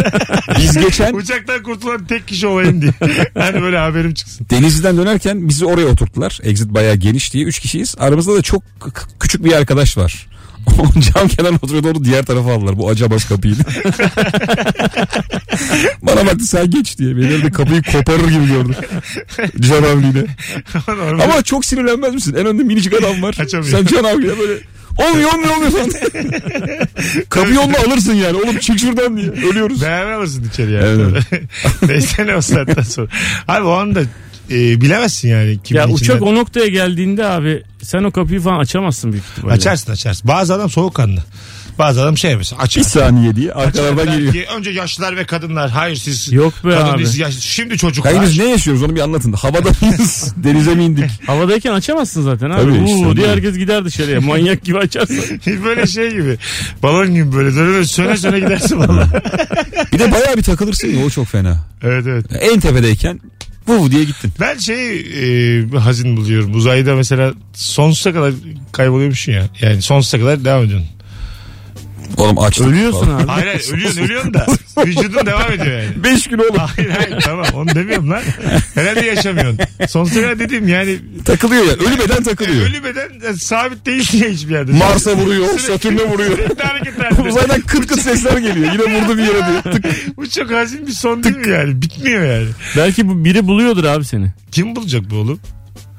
Biz geçen Uçaktan kurtulan tek kişi olayım diye. Hani böyle haberim çıksın. Denizli'den dönerken bizi oraya oturttular. Exit bayağı geniş diye. Üç kişiyiz. Aramızda da çok küçük bir arkadaş var. Cam kenarına oturuyordu onu diğer tarafa aldılar. Bu acabas kapıydı. Bana baktı sen geç diye. Beni de kapıyı koparır gibi gördüm. Can Avli'yle. Normal. Ama çok sinirlenmez misin? En önde minicik adam var. Açamıyor. Sen Can Avli'yle böyle olmuyor olmuyor olmuyor falan. Kapıyı onunla alırsın yani. Oğlum çık şuradan diye. Ölüyoruz. Beraber alırsın içeri yani. Evet. Neyse ne o saatten sonra. Abi o anda e, bilemezsin yani. Kimin ya uçak içinden. o noktaya geldiğinde abi sen o kapıyı falan açamazsın büyük ihtimalle. Açarsın açarsın. Bazı adam soğukkanlı. Bazı adam şey mesela açar. Bir saniye diye der geliyor. ki, önce yaşlılar ve kadınlar. Hayır siz Yok be kadın abi. değilsiniz, yaşlı- Şimdi çocuklar. Hayır biz ne yaşıyoruz onu bir anlatın. Havada mıyız? Denize mi indik? Havadayken açamazsın zaten abi. Tabii işte, Uuu diye herkes gider dışarıya. Manyak gibi açarsın. böyle şey gibi. Balon gibi böyle. Döne söne söne gidersin valla. Bir de bayağı bir takılırsın ya o çok fena. evet evet. En tepedeyken bu diye gittin. Ben şey e, hazin buluyorum. Uzayda mesela sonsuza kadar kayboluyormuşsun ya. Yani sonsuza kadar devam ediyorsun. Oğlum açtık. Ölüyorsun abi. Hayır hayır ölüyorsun ölüyorsun da. Vücudun devam ediyor yani. 5 gün oğlum. Hayır hayır tamam onu demiyorum lan. Herhalde yaşamıyorsun. Sonsuza kadar dediğim yani Takılıyor ya. Ölü beden takılıyor. ölü beden e, sabit değil diye hiçbir yerde. Mars'a vuruyor, Satürn'e vuruyor. Sürekli hareket halinde. Uzaydan kıt kıt sesler geliyor. Yine vurdu bir yere diye. Tık. Bu çok hazin bir son değil mi yani? Bitmiyor yani. Belki bu biri buluyordur abi seni. Kim bulacak bu oğlum?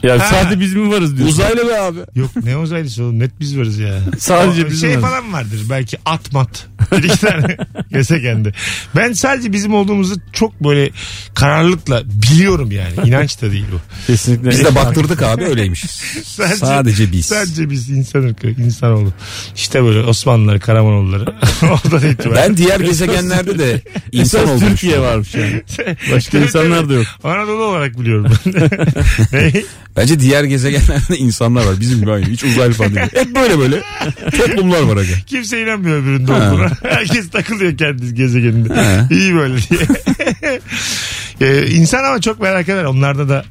Ya Ha. sadece biz mi varız diyorsun. Uzaylı be abi. Yok ne uzaylısı oğlum net biz varız ya. Sadece O biz Şey varız. falan vardır belki at mat. Bir iki tane gezegende. Ben sadece bizim olduğumuzu çok böyle kararlılıkla biliyorum yani. İnanç da değil bu. Kesinlikle. Biz de baktırdık abi öyleymişiz. Sadece, Sadece biz. Sadece biz insan ırkı, insanoğlu. İşte böyle Osmanlıları, Karamanoğulları. Oradan itibaren. Ben diğer gezegenlerde de insan Esas oldum. Türkiye varmış yani. Başka insanlar da yok. Anadolu olarak biliyorum ben. Ne? Bence diğer gezegenlerde insanlar var. Bizim gibi aynı. Hiç uzaylı falan değil. Hep böyle böyle toplumlar var aga. Kimse inanmıyor öbüründe Ha. olduğuna. Herkes takılıyor kendi gezegeninde. Ha. İyi böyle diye. ee, insan ama çok merak eder. Onlarda da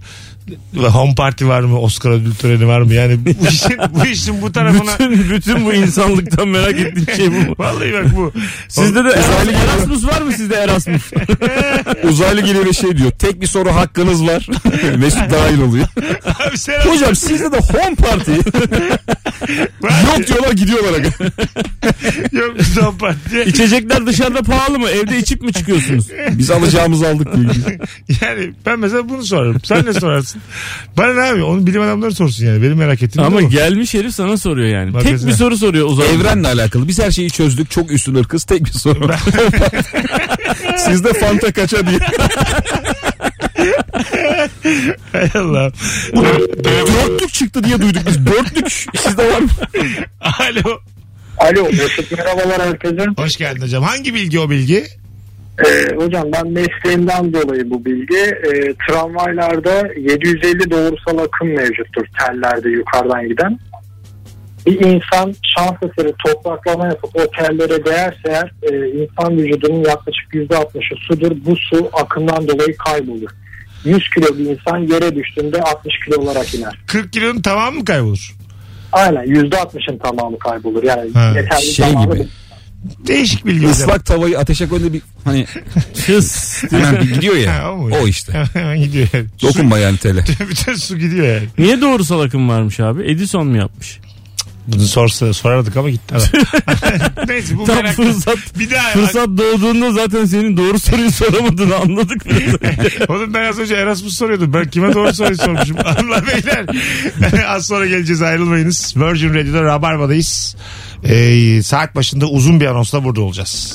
home party var mı? Oscar ödül töreni var mı? Yani bu işin bu, işin bu tarafına... Bütün, bütün bu insanlıktan merak ettiğim şey bu. Vallahi bak bu. Sizde de Erasmus var mı sizde Erasmus? Uzaylı geliyor ve şey diyor. Tek bir soru hakkınız var. Mesut dahil oluyor. Abi sen Hocam sizde de home party. Yok diyorlar gidiyorlar aga. Yok biz home party. İçecekler dışarıda pahalı mı? Evde içip mi çıkıyorsunuz? Biz alacağımızı aldık diye. Yani ben mesela bunu sorarım. Sen ne sorarsın? Bana ne abi? Onu bilim adamları sorsun yani. Benim merak ettiğim Ama de gelmiş herif sana soruyor yani. Bak Tek mesela. bir soru soruyor uzay. Evrenle alakalı. Biz her şeyi çözdük. Çok üstün ırkız. Tek bir soru. Sizde fanta kaça diye. Hay Allah. Dörtlük çıktı diye duyduk biz. Dörtlük sizde var mı? Alo. Alo Mesut merhabalar herkese. Hoş geldin hocam. Hangi bilgi o bilgi? Ee, hocam ben mesleğimden dolayı bu bilgi. Ee, tramvaylarda 750 doğrusal akım mevcuttur tellerde yukarıdan giden. Bir insan şans eseri topraklama yapıp o tellere değerse eğer e, insan vücudunun yaklaşık %60'ı sudur. Bu su akımdan dolayı kaybolur. 100 kilo bir insan yere düştüğünde 60 kilo olarak iner. 40 kilonun tamamı mı kaybolur? Aynen %60'ın tamamı kaybolur. Yani Ha, yeterli şey zamanı gibi. Değişik bilgi hocam. Islak tavayı ateşe koyduğunda bir hani Hız. hemen bir gidiyor ya. Ha, o mu? o işte. Hemen gidiyor yani. Dokunma yani tele. Bütün su gidiyor yani. Niye doğrusal akım varmış abi? Edison mu yapmış? Bunu sorsa, sorardık ama gitti adam. Neyse bu Tam merak fırsat Bir daha fırsat doğduğunda zaten senin doğru soruyu soramadığını anladık. Oğlum ben az önce Erasmus soruyordum. Ben kime doğru soruyu sormuşum. Allah beyler. az sonra geleceğiz ayrılmayınız. Virgin Radio'da Rabarba'dayız. Ee, saat başında uzun bir anonsla burada olacağız.